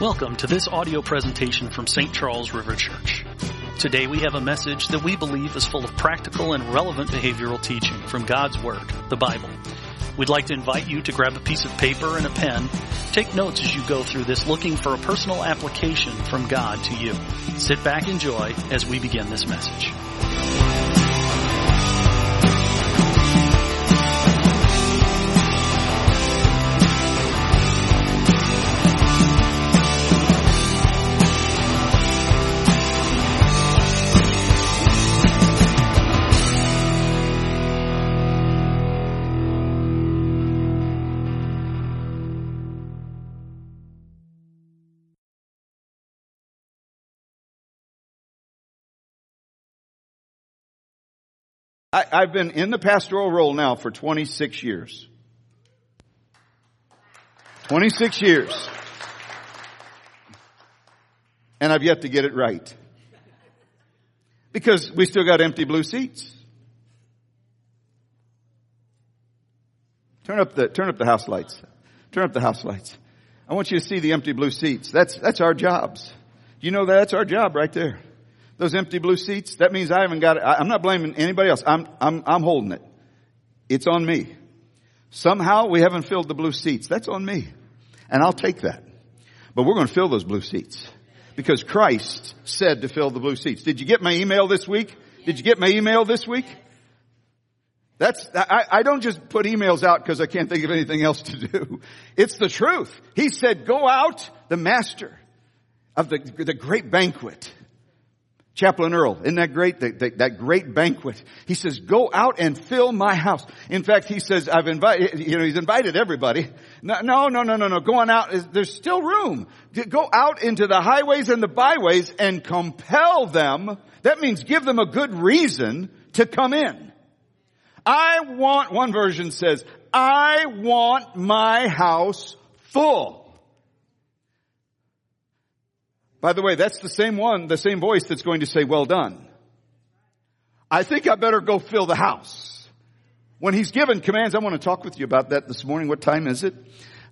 Welcome to this audio presentation from St. Charles River Church. Today we have a message that we believe is full of practical and relevant behavioral teaching from God's Word, the Bible. We'd like to invite you to grab a piece of paper and a pen. Take notes as you go through this looking for a personal application from God to you. Sit back, enjoy as we begin this message. I, I've been in the pastoral role now for 26 years. 26 years. And I've yet to get it right. Because we still got empty blue seats. Turn up the, turn up the house lights. Turn up the house lights. I want you to see the empty blue seats. That's, that's our jobs. You know? That's our job right there those empty blue seats, that means I haven't got it. I'm not blaming anybody else. I'm, I'm, I'm holding it. It's on me. Somehow we haven't filled the blue seats. That's on me. And I'll take that. But we're going to fill those blue seats. Because Christ said to fill the blue seats. Did you get my email this week? Did you get my email this week? That's, I, I don't just put emails out because I can't think of anything else to do. It's the truth. He said, go out, the master of the, the great banquet Chaplain Earl, isn't that great? That, that, that, great banquet. He says, go out and fill my house. In fact, he says, I've invited, you know, he's invited everybody. No, no, no, no, no, no. Going out, there's still room. Go out into the highways and the byways and compel them. That means give them a good reason to come in. I want, one version says, I want my house full. By the way, that's the same one, the same voice that's going to say, well done. I think I better go fill the house. When he's given commands, I want to talk with you about that this morning. What time is it?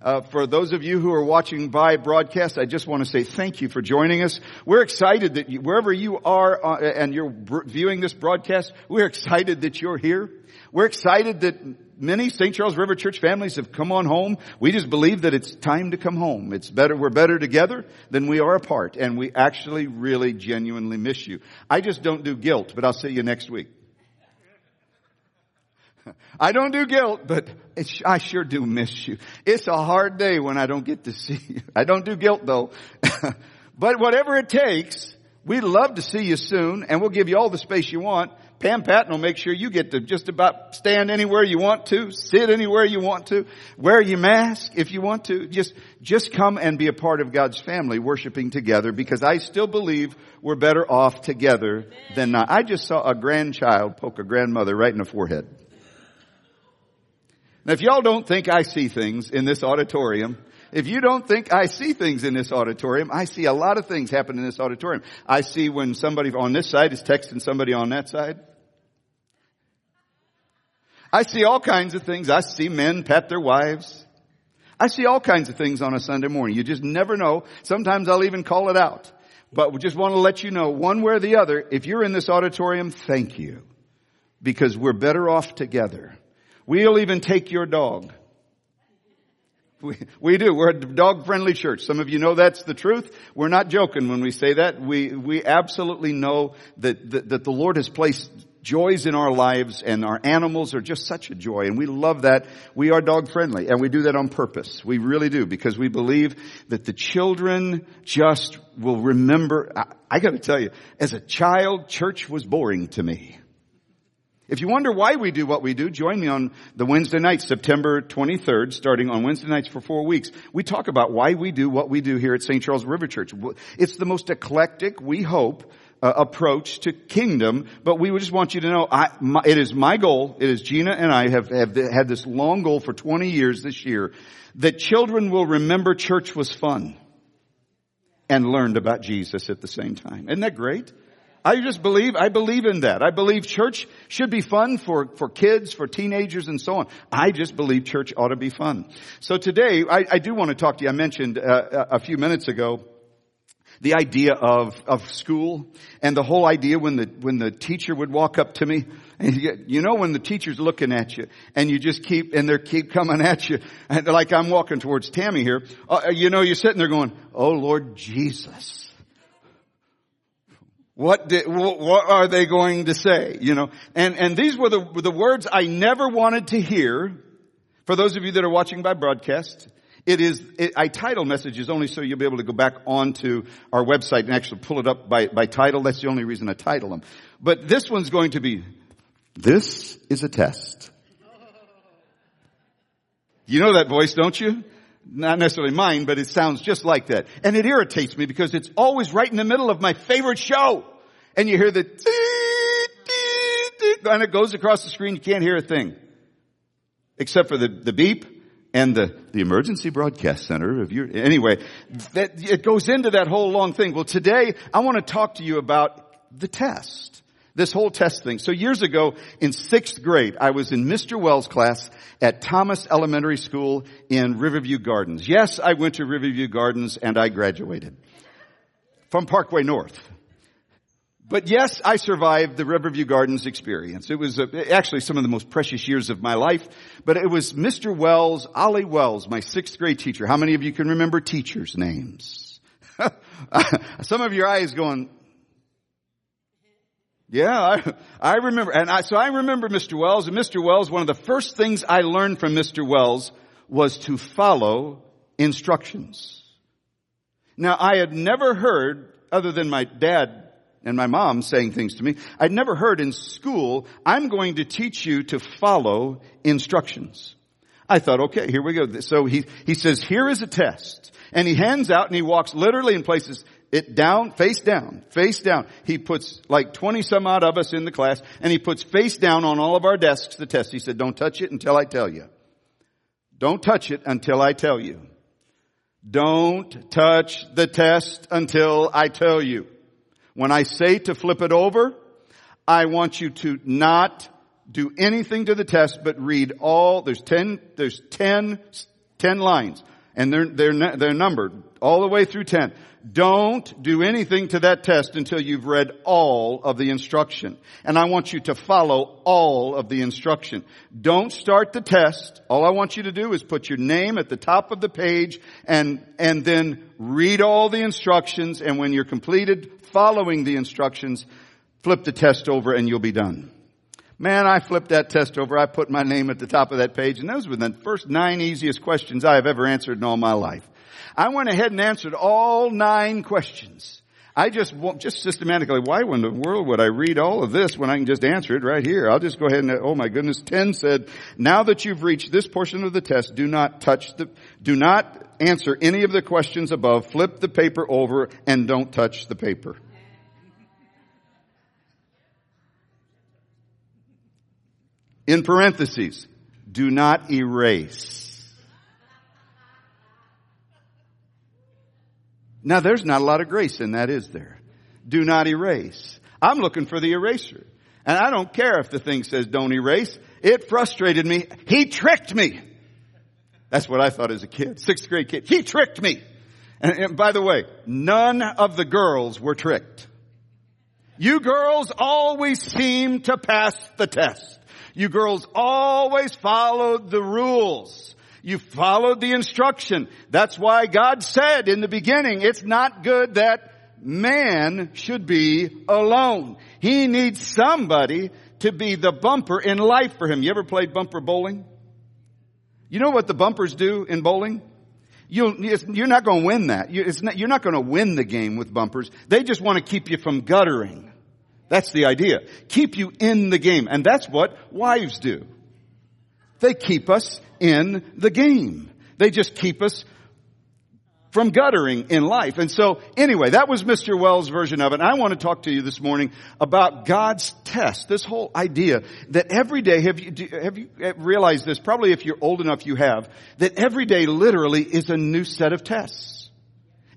Uh, for those of you who are watching by broadcast, I just want to say thank you for joining us. We're excited that you, wherever you are uh, and you're viewing this broadcast, we're excited that you're here. We're excited that many St. Charles River Church families have come on home. We just believe that it's time to come home. It's better, we're better together than we are apart. And we actually really genuinely miss you. I just don't do guilt, but I'll see you next week. I don't do guilt, but I sure do miss you. It's a hard day when I don't get to see you. I don't do guilt though. but whatever it takes, we'd love to see you soon and we'll give you all the space you want. Pam Patton will make sure you get to just about stand anywhere you want to, sit anywhere you want to, wear your mask if you want to. Just, just come and be a part of God's family worshiping together because I still believe we're better off together than not. I just saw a grandchild poke a grandmother right in the forehead. Now if y'all don't think I see things in this auditorium, if you don't think I see things in this auditorium, I see a lot of things happen in this auditorium. I see when somebody on this side is texting somebody on that side. I see all kinds of things. I see men pet their wives. I see all kinds of things on a Sunday morning. You just never know. Sometimes I'll even call it out. But we just want to let you know one way or the other, if you're in this auditorium, thank you. Because we're better off together. We'll even take your dog. We, we do. We're a dog friendly church. Some of you know that's the truth. We're not joking when we say that. We, we absolutely know that, that, that the Lord has placed joys in our lives and our animals are just such a joy and we love that. We are dog friendly and we do that on purpose. We really do because we believe that the children just will remember. I, I gotta tell you, as a child, church was boring to me. If you wonder why we do what we do, join me on the Wednesday nights, September 23rd, starting on Wednesday nights for four weeks. We talk about why we do what we do here at St. Charles River Church. It's the most eclectic, we hope, uh, approach to kingdom, but we just want you to know, I, my, it is my goal, it is Gina and I have, have had this long goal for 20 years this year, that children will remember church was fun and learned about Jesus at the same time. Isn't that great? I just believe, I believe in that. I believe church should be fun for, for kids, for teenagers and so on. I just believe church ought to be fun. So today, I, I do want to talk to you. I mentioned uh, a few minutes ago the idea of, of school and the whole idea when the, when the teacher would walk up to me and you, know when the teacher's looking at you and you just keep, and they keep coming at you like I'm walking towards Tammy here, uh, you know, you're sitting there going, oh Lord Jesus. What, did, what are they going to say? You know, and, and these were the, the words I never wanted to hear. For those of you that are watching by broadcast, it is, it, I title messages only so you'll be able to go back onto our website and actually pull it up by, by title. That's the only reason I title them. But this one's going to be, this is a test. You know that voice, don't you? Not necessarily mine, but it sounds just like that. And it irritates me because it's always right in the middle of my favorite show. And you hear the and it goes across the screen, you can't hear a thing. Except for the, the beep and the, the emergency broadcast center of your, anyway, that, it goes into that whole long thing. Well today, I want to talk to you about the test. This whole test thing. So years ago, in sixth grade, I was in Mr. Wells' class at Thomas Elementary School in Riverview Gardens. Yes, I went to Riverview Gardens and I graduated. From Parkway North. But yes, I survived the Riverview Gardens experience. It was actually some of the most precious years of my life. But it was Mr. Wells, Ollie Wells, my sixth grade teacher. How many of you can remember teachers' names? some of your eyes going, yeah, I, I remember, and I, so I remember Mr. Wells, and Mr. Wells, one of the first things I learned from Mr. Wells was to follow instructions. Now, I had never heard, other than my dad and my mom saying things to me. I'd never heard in school, I'm going to teach you to follow instructions. I thought, okay, here we go. So he, he says, here is a test. And he hands out and he walks literally in places it down, face down, face down. He puts like 20 some odd of us in the class and he puts face down on all of our desks the test. He said, don't touch it until I tell you. Don't touch it until I tell you. Don't touch the test until I tell you. When I say to flip it over, I want you to not do anything to the test, but read all, there's 10, there's 10, 10 lines. And they're, they're, they're numbered all the way through 10. Don't do anything to that test until you've read all of the instruction. And I want you to follow all of the instruction. Don't start the test. All I want you to do is put your name at the top of the page and, and then read all the instructions. And when you're completed following the instructions, flip the test over and you'll be done. Man, I flipped that test over. I put my name at the top of that page and those were the first nine easiest questions I have ever answered in all my life. I went ahead and answered all nine questions. I just, just systematically, why in the world would I read all of this when I can just answer it right here? I'll just go ahead and, oh my goodness, 10 said, now that you've reached this portion of the test, do not touch the, do not answer any of the questions above, flip the paper over, and don't touch the paper. In parentheses, do not erase. Now there's not a lot of grace in that, is there? Do not erase. I'm looking for the eraser. And I don't care if the thing says don't erase. It frustrated me. He tricked me. That's what I thought as a kid, sixth grade kid. He tricked me. And, and by the way, none of the girls were tricked. You girls always seem to pass the test. You girls always followed the rules. You followed the instruction. That's why God said in the beginning, it's not good that man should be alone. He needs somebody to be the bumper in life for him. You ever played bumper bowling? You know what the bumpers do in bowling? You, are not going to win that. Not, you're not going to win the game with bumpers. They just want to keep you from guttering. That's the idea. Keep you in the game. And that's what wives do. They keep us in the game. They just keep us from guttering in life. And so anyway, that was Mr. Wells' version of it. And I want to talk to you this morning about God's test. This whole idea that every day, have you, have you realized this? Probably if you're old enough you have, that every day literally is a new set of tests.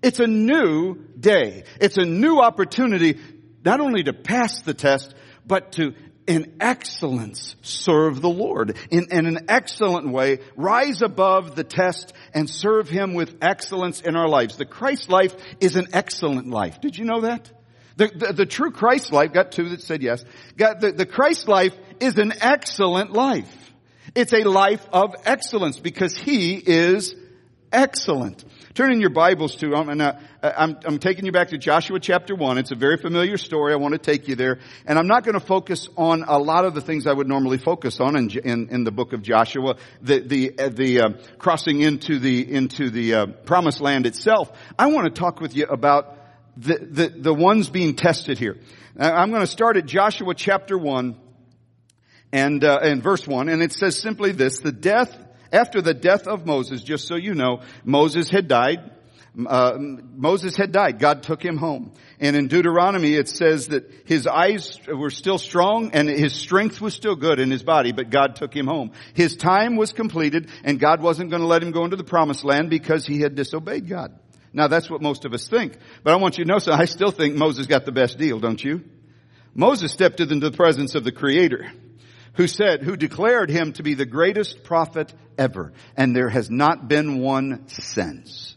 It's a new day. It's a new opportunity not only to pass the test, but to in excellence serve the Lord. In, in, an excellent way, rise above the test and serve Him with excellence in our lives. The Christ life is an excellent life. Did you know that? The, the, the true Christ life, got two that said yes, got the, the Christ life is an excellent life. It's a life of excellence because He is excellent. Turn in your Bibles to, um, and, uh, I'm, I'm taking you back to Joshua chapter 1. It's a very familiar story. I want to take you there. And I'm not going to focus on a lot of the things I would normally focus on in, in, in the book of Joshua, the, the, uh, the uh, crossing into the, into the uh, promised land itself. I want to talk with you about the, the, the ones being tested here. I'm going to start at Joshua chapter 1 and, uh, and verse 1, and it says simply this, the death after the death of Moses, just so you know, Moses had died. Uh, Moses had died. God took him home. And in Deuteronomy it says that his eyes were still strong and his strength was still good in his body, but God took him home. His time was completed and God wasn't going to let him go into the promised land because he had disobeyed God. Now that's what most of us think. But I want you to know so I still think Moses got the best deal, don't you? Moses stepped into the presence of the Creator who said, who declared him to be the greatest prophet ever. And there has not been one since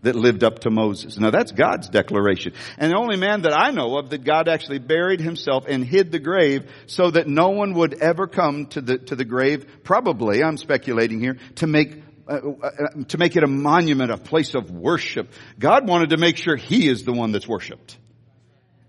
that lived up to Moses. Now that's God's declaration. And the only man that I know of that God actually buried himself and hid the grave so that no one would ever come to the, to the grave, probably, I'm speculating here, to make uh, uh, to make it a monument, a place of worship. God wanted to make sure He is the one that's worshiped.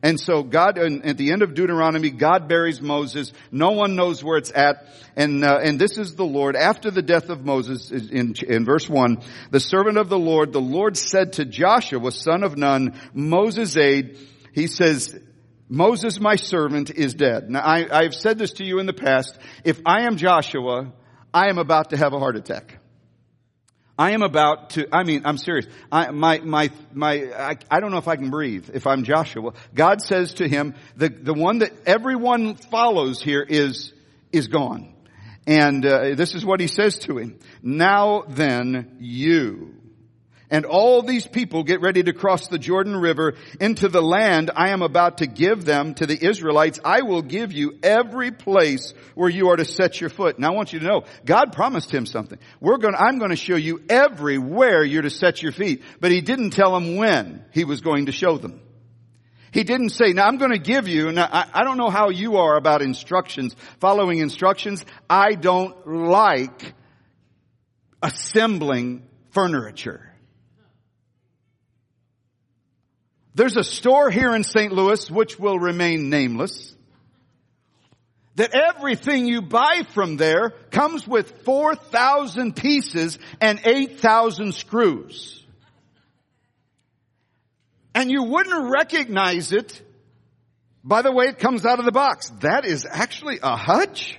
And so God, at the end of Deuteronomy, God buries Moses. No one knows where it's at. And, uh, and this is the Lord. After the death of Moses, in, in verse 1, the servant of the Lord, the Lord said to Joshua, son of Nun, Moses' aide, he says, Moses, my servant, is dead. Now, I, I've said this to you in the past. If I am Joshua, I am about to have a heart attack. I am about to, I mean, I'm serious. I, my, my, my, I, I don't know if I can breathe if I'm Joshua. God says to him, the, the one that everyone follows here is, is gone. And uh, this is what he says to him. Now then, you and all these people get ready to cross the Jordan River into the land I am about to give them to the Israelites. I will give you every place where you are to set your foot. Now I want you to know, God promised him something. We're going, I'm going to show you everywhere you're to set your feet. But he didn't tell them when he was going to show them. He didn't say, now I'm going to give you, now I, I don't know how you are about instructions, following instructions. I don't like assembling furniture. There's a store here in St. Louis which will remain nameless. That everything you buy from there comes with 4,000 pieces and 8,000 screws. And you wouldn't recognize it by the way it comes out of the box. That is actually a hutch.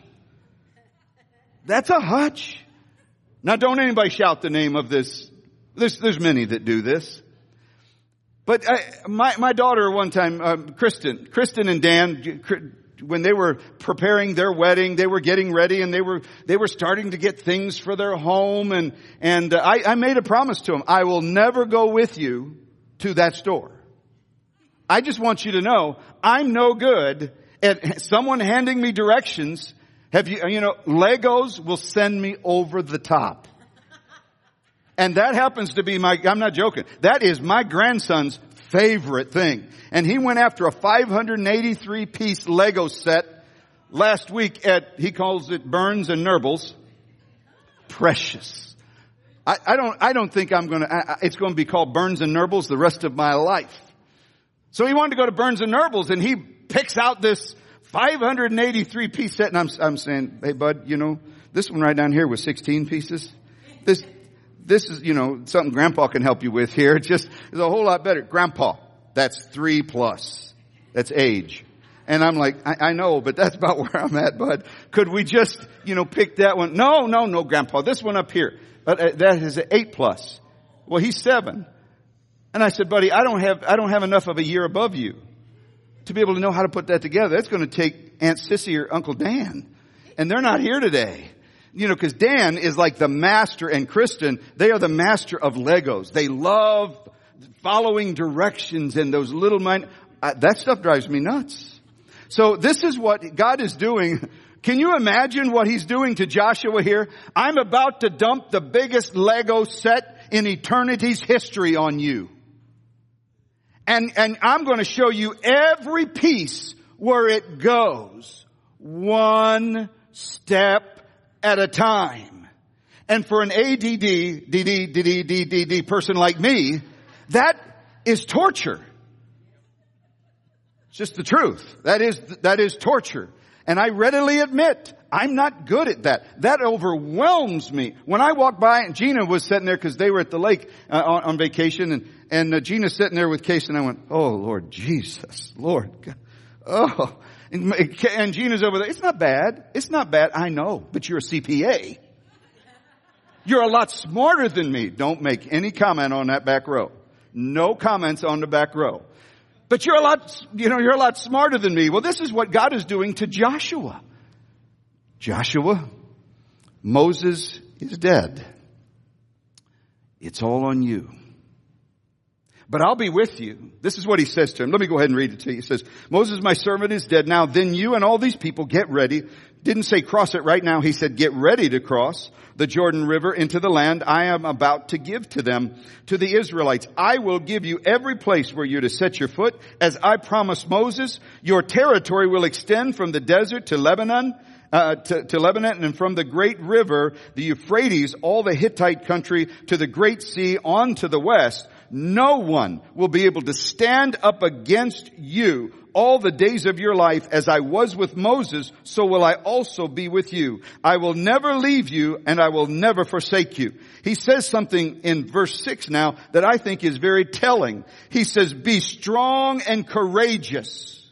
That's a hutch. Now don't anybody shout the name of this. There's, there's many that do this. But I, my my daughter one time, um, Kristen, Kristen and Dan, when they were preparing their wedding, they were getting ready and they were they were starting to get things for their home and and uh, I, I made a promise to them: I will never go with you to that store. I just want you to know I'm no good at someone handing me directions. Have you you know Legos will send me over the top. And that happens to be my, I'm not joking, that is my grandson's favorite thing. And he went after a 583 piece Lego set last week at, he calls it Burns and Nurbles. Precious. I, don't, I don't think I'm gonna, it's gonna be called Burns and Nurbles the rest of my life. So he wanted to go to Burns and Nurbles and he picks out this 583 piece set and I'm, I'm saying, hey bud, you know, this one right down here was 16 pieces. This, this is, you know, something grandpa can help you with here. It's just, it's a whole lot better. Grandpa, that's three plus. That's age. And I'm like, I, I, know, but that's about where I'm at, bud. Could we just, you know, pick that one? No, no, no, grandpa. This one up here. But uh, that is an eight plus. Well, he's seven. And I said, buddy, I don't have, I don't have enough of a year above you to be able to know how to put that together. That's going to take Aunt Sissy or Uncle Dan. And they're not here today you know, cause Dan is like the master and Kristen, they are the master of Legos. They love following directions and those little mind. I, that stuff drives me nuts. So this is what God is doing. Can you imagine what he's doing to Joshua here? I'm about to dump the biggest Lego set in eternity's history on you. And, and I'm going to show you every piece where it goes one step at a time. And for an ADD, DD, DD, DD, person like me, that is torture. It's just the truth. That is, that is torture. And I readily admit, I'm not good at that. That overwhelms me. When I walked by and Gina was sitting there because they were at the lake uh, on, on, vacation and, and uh, Gina's sitting there with Case and I went, oh Lord Jesus, Lord. God. Oh. And, Gina's over there. It's not bad. It's not bad. I know, but you're a CPA. You're a lot smarter than me. Don't make any comment on that back row. No comments on the back row. But you're a lot, you know, you're a lot smarter than me. Well, this is what God is doing to Joshua. Joshua, Moses is dead. It's all on you. But I'll be with you. This is what he says to him. Let me go ahead and read it to you. He says, Moses, my servant, is dead. Now then you and all these people get ready. Didn't say cross it right now. He said, get ready to cross the Jordan River into the land I am about to give to them, to the Israelites. I will give you every place where you're to set your foot. As I promised Moses, your territory will extend from the desert to Lebanon, uh, to, to, Lebanon and from the great river, the Euphrates, all the Hittite country to the great sea on to the west no one will be able to stand up against you all the days of your life as I was with Moses, so will I also be with you. I will never leave you and I will never forsake you. He says something in verse six now that I think is very telling. He says, be strong and courageous.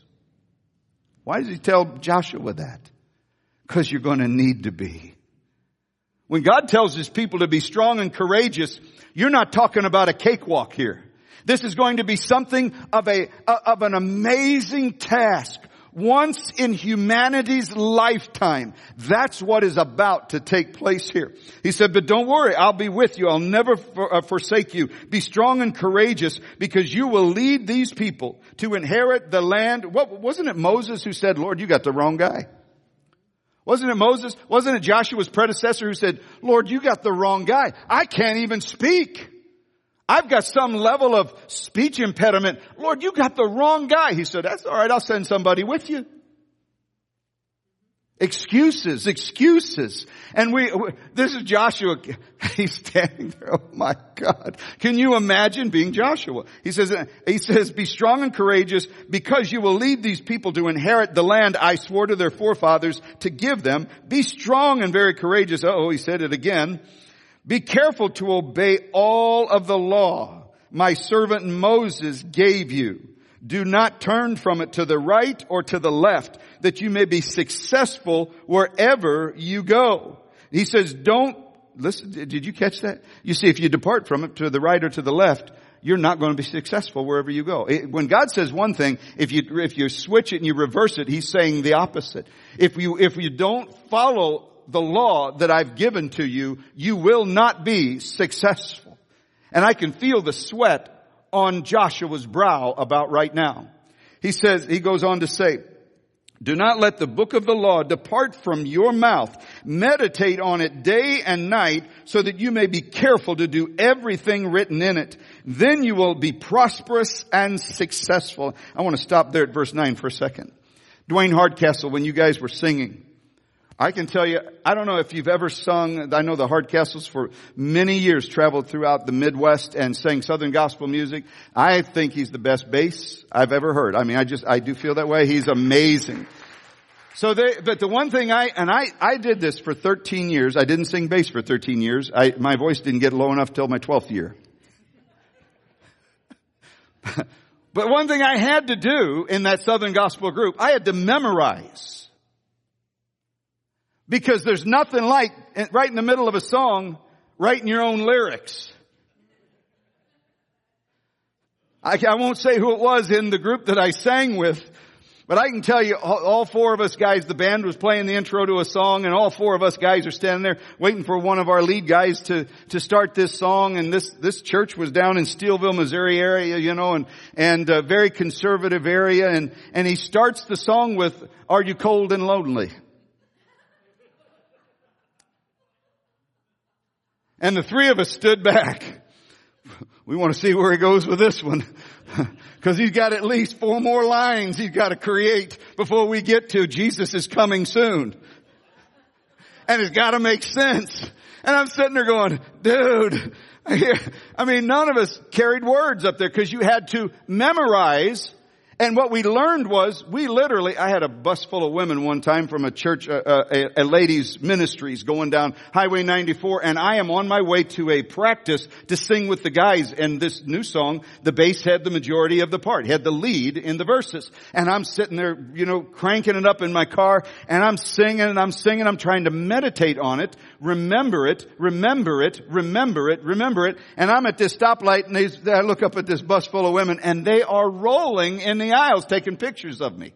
Why does he tell Joshua that? Because you're going to need to be. When God tells his people to be strong and courageous, you're not talking about a cakewalk here. This is going to be something of a, of an amazing task. Once in humanity's lifetime. That's what is about to take place here. He said, but don't worry, I'll be with you. I'll never for, uh, forsake you. Be strong and courageous because you will lead these people to inherit the land. What, wasn't it Moses who said, Lord, you got the wrong guy? Wasn't it Moses? Wasn't it Joshua's predecessor who said, Lord, you got the wrong guy. I can't even speak. I've got some level of speech impediment. Lord, you got the wrong guy. He said, that's alright. I'll send somebody with you. Excuses, excuses. And we, this is Joshua. He's standing there. Oh my God. Can you imagine being Joshua? He says, he says, be strong and courageous because you will lead these people to inherit the land I swore to their forefathers to give them. Be strong and very courageous. Oh, he said it again. Be careful to obey all of the law my servant Moses gave you. Do not turn from it to the right or to the left that you may be successful wherever you go. He says, don't, listen, did you catch that? You see, if you depart from it to the right or to the left, you're not going to be successful wherever you go. When God says one thing, if you, if you switch it and you reverse it, He's saying the opposite. If you, if you don't follow the law that I've given to you, you will not be successful. And I can feel the sweat on Joshua's brow about right now. He says, he goes on to say, do not let the book of the law depart from your mouth. Meditate on it day and night so that you may be careful to do everything written in it. Then you will be prosperous and successful. I want to stop there at verse 9 for a second. Dwayne Hardcastle, when you guys were singing, I can tell you, I don't know if you've ever sung, I know the Hardcastles for many years traveled throughout the Midwest and sang Southern gospel music. I think he's the best bass I've ever heard. I mean, I just, I do feel that way. He's amazing. So they, but the one thing I, and I, I did this for 13 years. I didn't sing bass for 13 years. I, my voice didn't get low enough till my 12th year. but one thing I had to do in that Southern gospel group, I had to memorize because there's nothing like eh, right in the middle of a song, writing your own lyrics. I, I won't say who it was in the group that I sang with, But I can tell you, all four of us guys, the band was playing the intro to a song and all four of us guys are standing there waiting for one of our lead guys to, to start this song and this, this church was down in Steelville, Missouri area, you know, and, and a very conservative area and, and he starts the song with, are you cold and lonely? And the three of us stood back. We want to see where he goes with this one. Cause he's got at least four more lines he's got to create before we get to Jesus is coming soon. And it's got to make sense. And I'm sitting there going, dude, I mean, none of us carried words up there because you had to memorize and what we learned was, we literally, I had a bus full of women one time from a church, uh, uh, a, a, ladies ministries going down Highway 94 and I am on my way to a practice to sing with the guys and this new song, the bass had the majority of the part, had the lead in the verses. And I'm sitting there, you know, cranking it up in my car and I'm singing and I'm singing, I'm trying to meditate on it, remember it, remember it, remember it, remember it. And I'm at this stoplight and they, I look up at this bus full of women and they are rolling in the the aisles taking pictures of me.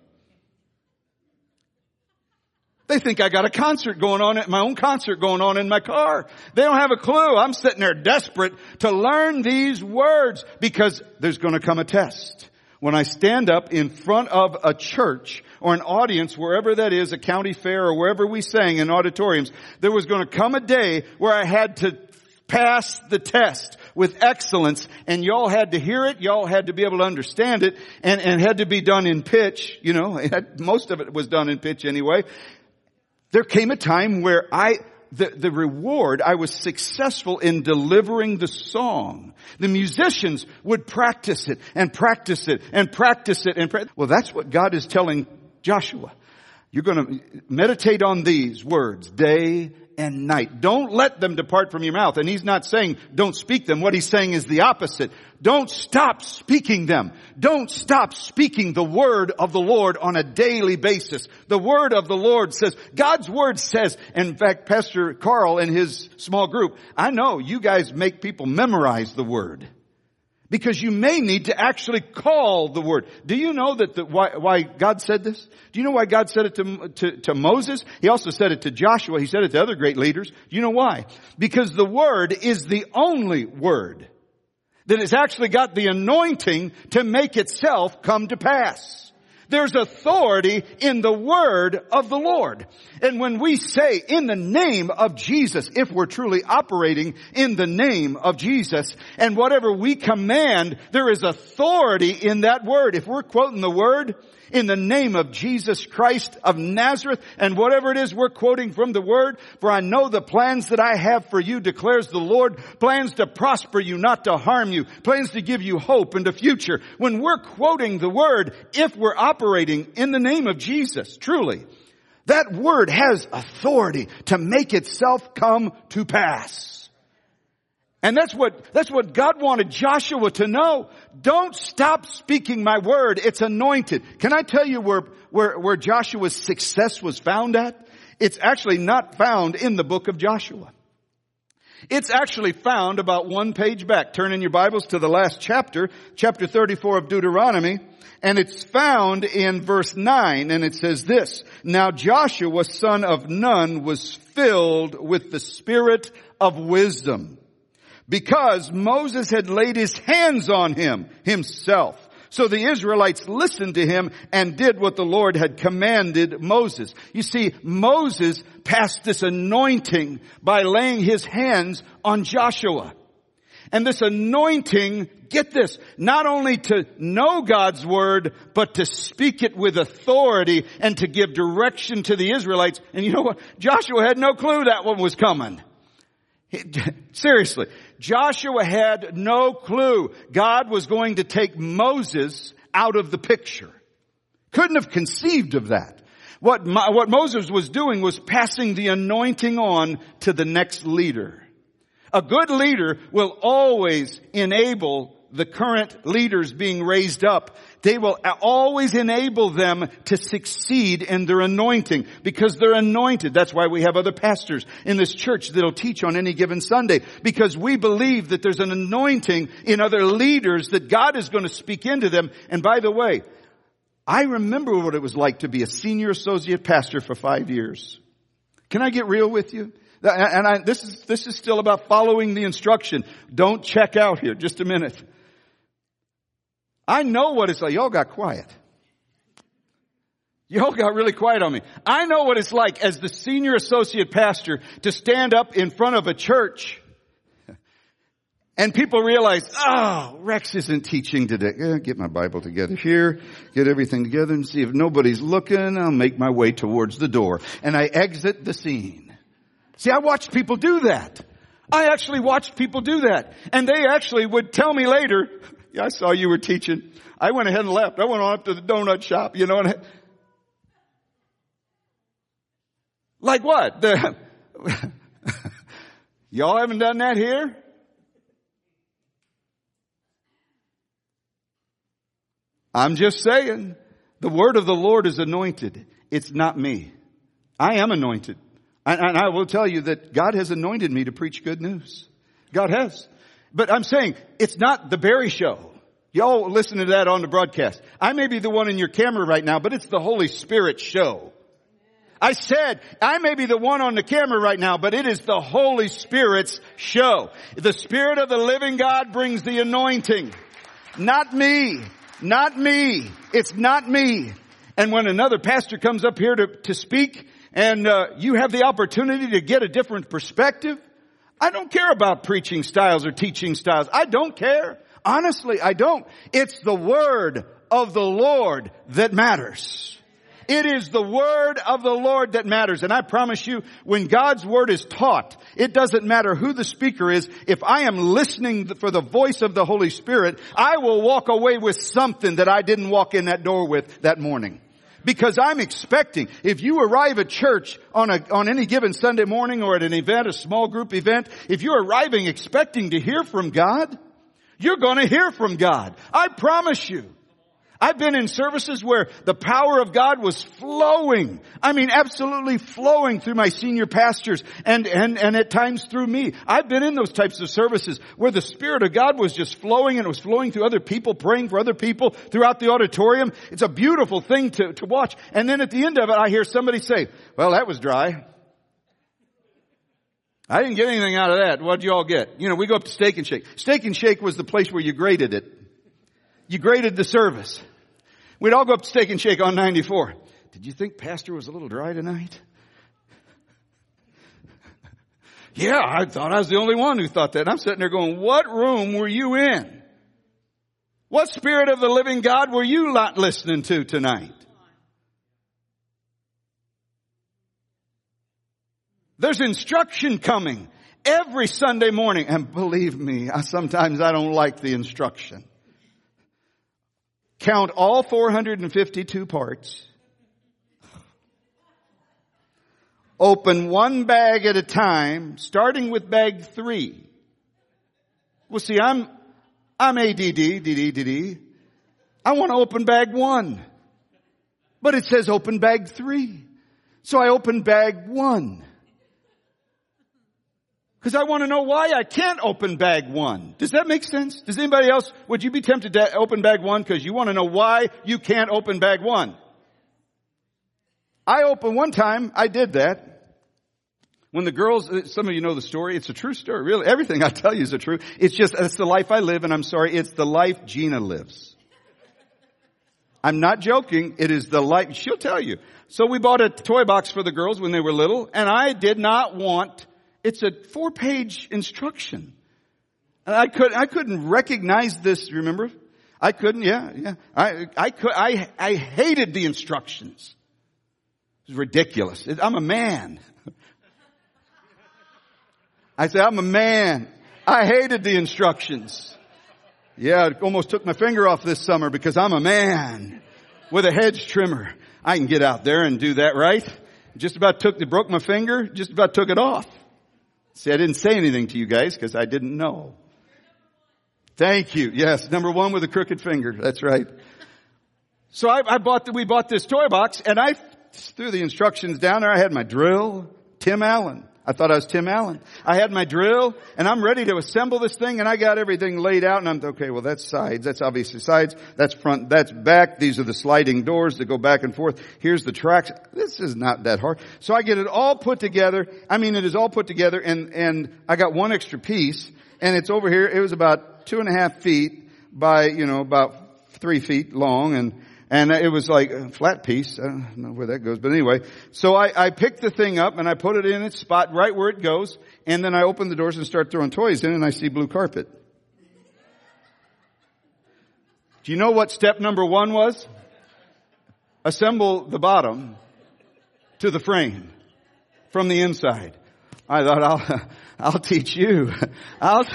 They think I got a concert going on, at my own concert going on in my car. They don't have a clue. I'm sitting there desperate to learn these words because there's going to come a test. When I stand up in front of a church or an audience, wherever that is, a county fair or wherever we sang in auditoriums, there was going to come a day where I had to pass the test with excellence and y'all had to hear it, y'all had to be able to understand it and, and had to be done in pitch, you know, had, most of it was done in pitch anyway. There came a time where I, the, the reward, I was successful in delivering the song. The musicians would practice it and practice it and practice it and pra- well that's what God is telling Joshua. You're going to meditate on these words day and night. Don't let them depart from your mouth. And he's not saying don't speak them. What he's saying is the opposite. Don't stop speaking them. Don't stop speaking the word of the Lord on a daily basis. The word of the Lord says, God's word says, in fact, Pastor Carl and his small group, I know you guys make people memorize the word. Because you may need to actually call the word. Do you know that the, why, why, God said this? Do you know why God said it to, to, to Moses? He also said it to Joshua. He said it to other great leaders. Do you know why? Because the word is the only word that has actually got the anointing to make itself come to pass. There's authority in the word of the Lord. And when we say in the name of Jesus, if we're truly operating in the name of Jesus, and whatever we command, there is authority in that word. If we're quoting the word, in the name of Jesus Christ of Nazareth and whatever it is we're quoting from the word, for I know the plans that I have for you declares the Lord, plans to prosper you, not to harm you, plans to give you hope and a future. When we're quoting the word, if we're operating in the name of Jesus, truly, that word has authority to make itself come to pass. And that's what, that's what God wanted Joshua to know. Don't stop speaking my word. It's anointed. Can I tell you where, where, where Joshua's success was found at? It's actually not found in the book of Joshua. It's actually found about one page back. Turn in your Bibles to the last chapter, chapter 34 of Deuteronomy, and it's found in verse 9, and it says this, Now Joshua, son of Nun, was filled with the spirit of wisdom because Moses had laid his hands on him himself. So the Israelites listened to him and did what the Lord had commanded Moses. You see, Moses passed this anointing by laying his hands on Joshua. And this anointing, get this, not only to know God's word, but to speak it with authority and to give direction to the Israelites. And you know what? Joshua had no clue that one was coming. Seriously, Joshua had no clue God was going to take Moses out of the picture. Couldn't have conceived of that. What, what Moses was doing was passing the anointing on to the next leader. A good leader will always enable the current leaders being raised up, they will always enable them to succeed in their anointing because they're anointed. That's why we have other pastors in this church that'll teach on any given Sunday because we believe that there's an anointing in other leaders that God is going to speak into them. And by the way, I remember what it was like to be a senior associate pastor for five years. Can I get real with you? And I, this is, this is still about following the instruction. Don't check out here. Just a minute. I know what it's like. Y'all got quiet. Y'all got really quiet on me. I know what it's like as the senior associate pastor to stand up in front of a church and people realize, oh, Rex isn't teaching today. Yeah, get my Bible together here, get everything together and see if nobody's looking, I'll make my way towards the door. And I exit the scene. See, I watched people do that. I actually watched people do that. And they actually would tell me later, yeah, I saw you were teaching. I went ahead and left. I went on up to the donut shop, you know, and like what? The, y'all haven't done that here? I'm just saying, the word of the Lord is anointed. It's not me. I am anointed. And, I will tell you that God has anointed me to preach good news. God has. But I'm saying, it's not the Barry show. Y'all listen to that on the broadcast. I may be the one in your camera right now, but it's the Holy Spirit show. I said, I may be the one on the camera right now, but it is the Holy Spirit's show. The Spirit of the living God brings the anointing. Not me. Not me. It's not me. And when another pastor comes up here to, to speak and uh, you have the opportunity to get a different perspective, I don't care about preaching styles or teaching styles. I don't care. Honestly, I don't. It's the word of the Lord that matters. It is the word of the Lord that matters. And I promise you, when God's word is taught, it doesn't matter who the speaker is. If I am listening for the voice of the Holy Spirit, I will walk away with something that I didn't walk in that door with that morning. Because I'm expecting, if you arrive at church on a, on any given Sunday morning or at an event, a small group event, if you're arriving expecting to hear from God, you're gonna hear from God. I promise you. I've been in services where the power of God was flowing. I mean, absolutely flowing through my senior pastors and, and, and at times through me. I've been in those types of services where the Spirit of God was just flowing and it was flowing through other people, praying for other people throughout the auditorium. It's a beautiful thing to, to watch. And then at the end of it, I hear somebody say, well, that was dry. I didn't get anything out of that. What'd you all get? You know, we go up to Steak and Shake. Steak and Shake was the place where you graded it. You graded the service. We'd all go up to Steak and Shake on 94. Did you think Pastor was a little dry tonight? yeah, I thought I was the only one who thought that. And I'm sitting there going, what room were you in? What spirit of the living God were you not listening to tonight? There's instruction coming every Sunday morning. And believe me, I, sometimes I don't like the instruction count all 452 parts, open one bag at a time, starting with bag three. Well, see, I'm, I'm ADD, DD, DD. I want to open bag one. But it says open bag three. So I open bag one. Because I want to know why I can't open bag one. Does that make sense? Does anybody else, would you be tempted to open bag one because you want to know why you can't open bag one? I opened one time, I did that. When the girls, uh, some of you know the story, it's a true story, really. Everything I tell you is a true. It's just, it's the life I live and I'm sorry, it's the life Gina lives. I'm not joking, it is the life, she'll tell you. So we bought a toy box for the girls when they were little and I did not want it's a four page instruction. And I could, I couldn't recognize this, remember? I couldn't, yeah, yeah. I, I could, I, I hated the instructions. It was ridiculous. I'm a man. I said, I'm a man. I hated the instructions. Yeah, it almost took my finger off this summer because I'm a man with a hedge trimmer. I can get out there and do that, right? Just about took, the broke my finger, just about took it off. See, I didn't say anything to you guys because I didn't know. Thank you. Yes, number one with a crooked finger. That's right. So I, I bought the, we bought this toy box and I threw the instructions down there. I had my drill, Tim Allen. I thought I was Tim Allen. I had my drill and I'm ready to assemble this thing and I got everything laid out and I'm, okay, well that's sides. That's obviously sides. That's front. That's back. These are the sliding doors that go back and forth. Here's the tracks. This is not that hard. So I get it all put together. I mean, it is all put together and, and I got one extra piece and it's over here. It was about two and a half feet by, you know, about three feet long and, and it was like a flat piece. I don't know where that goes, but anyway. So I, I picked the thing up and I put it in its spot right where it goes. And then I open the doors and start throwing toys in and I see blue carpet. Do you know what step number one was? Assemble the bottom to the frame from the inside. I thought I'll, I'll teach you. I'll,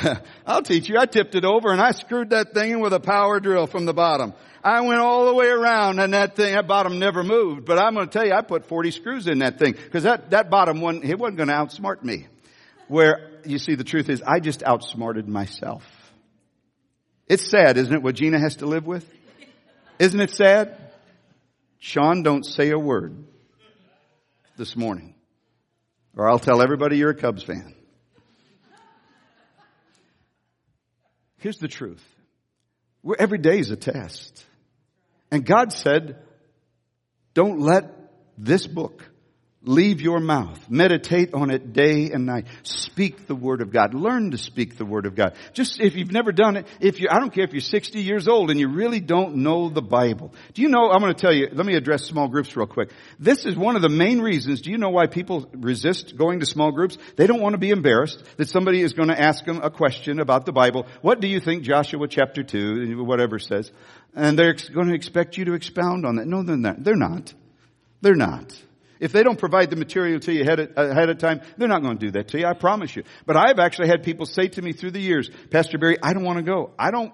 I'll teach you. I tipped it over and I screwed that thing in with a power drill from the bottom. I went all the way around and that thing, that bottom never moved. But I'm going to tell you, I put 40 screws in that thing because that, that bottom one, it wasn't going to outsmart me. Where you see the truth is I just outsmarted myself. It's sad, isn't it, what Gina has to live with? Isn't it sad? Sean, don't say a word this morning or I'll tell everybody you're a Cubs fan. Here's the truth. Every day is a test. And God said, don't let this book leave your mouth. Meditate on it day and night. Speak the word of God. Learn to speak the word of God. Just if you've never done it, if you, I don't care if you're 60 years old and you really don't know the Bible. Do you know, I'm going to tell you, let me address small groups real quick. This is one of the main reasons, do you know why people resist going to small groups? They don't want to be embarrassed that somebody is going to ask them a question about the Bible. What do you think Joshua chapter 2, whatever says? And they're going to expect you to expound on that. No, they're not. They're not. They're not. If they don't provide the material to you ahead of, ahead of time, they're not going to do that to you. I promise you. But I've actually had people say to me through the years, Pastor Barry, I don't want to go. I don't,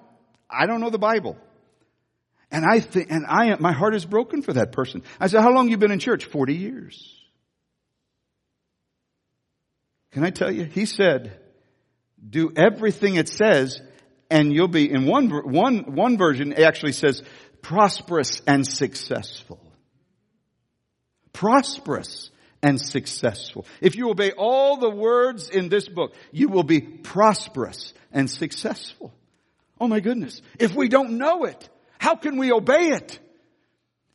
I don't know the Bible. And I think, and I, my heart is broken for that person. I said, how long you been in church? 40 years. Can I tell you? He said, do everything it says and you'll be, in one, one, one version actually says, prosperous and successful prosperous and successful. If you obey all the words in this book, you will be prosperous and successful. Oh my goodness. If we don't know it, how can we obey it?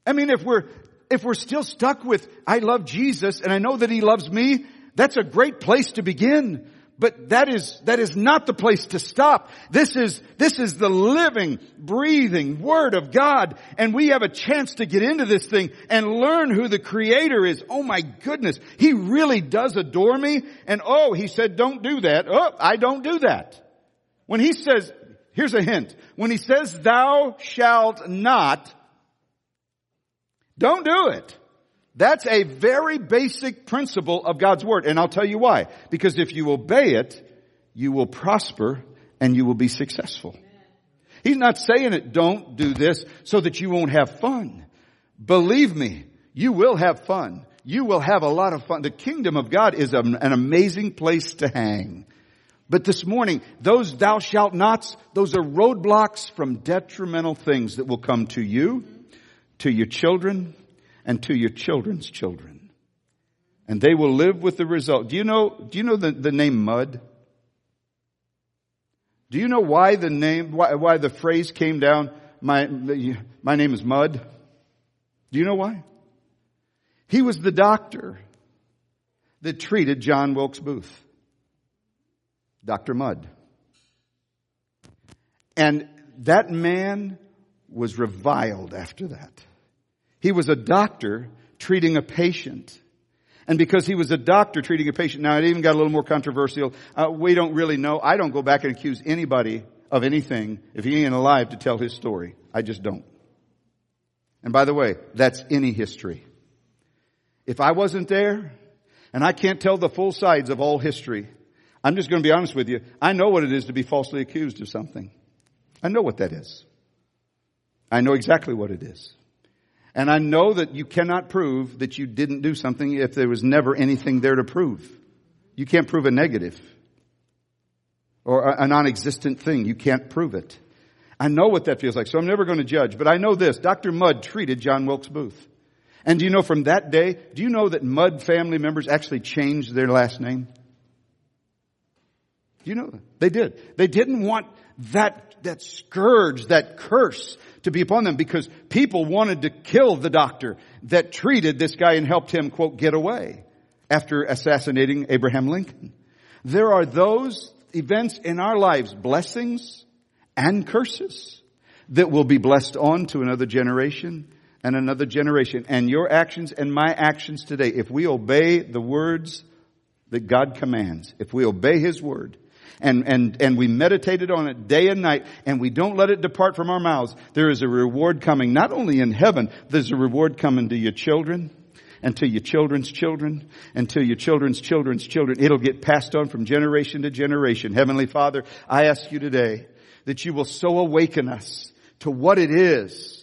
I mean, if we're, if we're still stuck with, I love Jesus and I know that He loves me, that's a great place to begin. But that is, that is not the place to stop. This is, this is the living, breathing Word of God. And we have a chance to get into this thing and learn who the Creator is. Oh my goodness. He really does adore me. And oh, He said, don't do that. Oh, I don't do that. When He says, here's a hint. When He says, thou shalt not, don't do it. That's a very basic principle of God's Word. And I'll tell you why. Because if you obey it, you will prosper and you will be successful. He's not saying it, don't do this so that you won't have fun. Believe me, you will have fun. You will have a lot of fun. The kingdom of God is an amazing place to hang. But this morning, those thou shalt nots, those are roadblocks from detrimental things that will come to you, to your children, and to your children's children. And they will live with the result. Do you know, do you know the, the name mud? Do you know why the name, why, why the phrase came down, my, my name is Mud? Do you know why? He was the doctor that treated John Wilkes Booth. Dr. Mudd. And that man was reviled after that. He was a doctor treating a patient. And because he was a doctor treating a patient, now it even got a little more controversial. Uh, we don't really know. I don't go back and accuse anybody of anything if he ain't alive to tell his story. I just don't. And by the way, that's any history. If I wasn't there, and I can't tell the full sides of all history, I'm just going to be honest with you. I know what it is to be falsely accused of something. I know what that is. I know exactly what it is. And I know that you cannot prove that you didn't do something if there was never anything there to prove. You can't prove a negative or a non-existent thing. You can't prove it. I know what that feels like, so I'm never going to judge. But I know this. Dr. Mudd treated John Wilkes Booth. And do you know from that day, do you know that Mudd family members actually changed their last name? Do you know that? They did. They didn't want that, that scourge, that curse to be upon them because people wanted to kill the doctor that treated this guy and helped him, quote, get away after assassinating Abraham Lincoln. There are those events in our lives, blessings and curses that will be blessed on to another generation and another generation. And your actions and my actions today, if we obey the words that God commands, if we obey His word, and, and, and we meditated on it day and night, and we don't let it depart from our mouths, there is a reward coming, not only in heaven, there's a reward coming to your children, and to your children's children, and to your children's children's children. It'll get passed on from generation to generation. Heavenly Father, I ask you today that you will so awaken us to what it is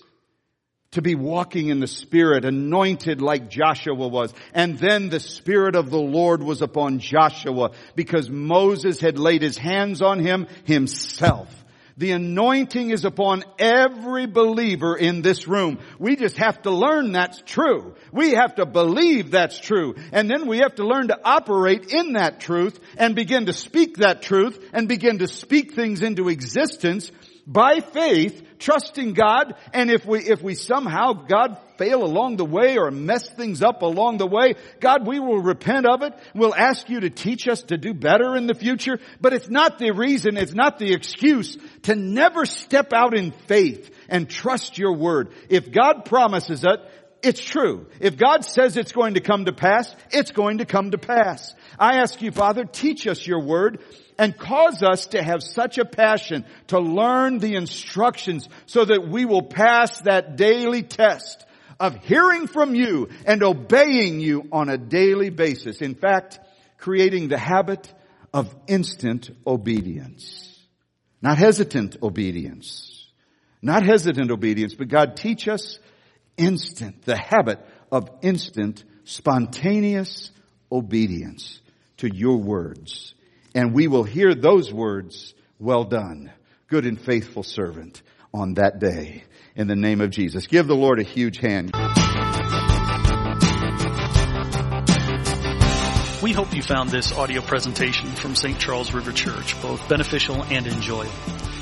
to be walking in the Spirit, anointed like Joshua was. And then the Spirit of the Lord was upon Joshua because Moses had laid his hands on him himself. The anointing is upon every believer in this room. We just have to learn that's true. We have to believe that's true. And then we have to learn to operate in that truth and begin to speak that truth and begin to speak things into existence by faith, trusting God, and if we, if we somehow, God, fail along the way or mess things up along the way, God, we will repent of it. We'll ask you to teach us to do better in the future, but it's not the reason, it's not the excuse to never step out in faith and trust your word. If God promises it, it's true. If God says it's going to come to pass, it's going to come to pass. I ask you, Father, teach us your word and cause us to have such a passion to learn the instructions so that we will pass that daily test of hearing from you and obeying you on a daily basis. In fact, creating the habit of instant obedience. Not hesitant obedience. Not hesitant obedience, but God teach us instant, the habit of instant, spontaneous obedience to your words and we will hear those words, well done, good and faithful servant, on that day in the name of Jesus. Give the Lord a huge hand. We hope you found this audio presentation from St. Charles River Church both beneficial and enjoyable.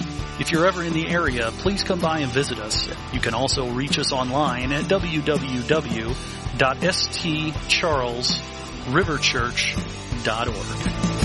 If you're ever in the area, please come by and visit us. You can also reach us online at www.stcharlesriverchurch.org.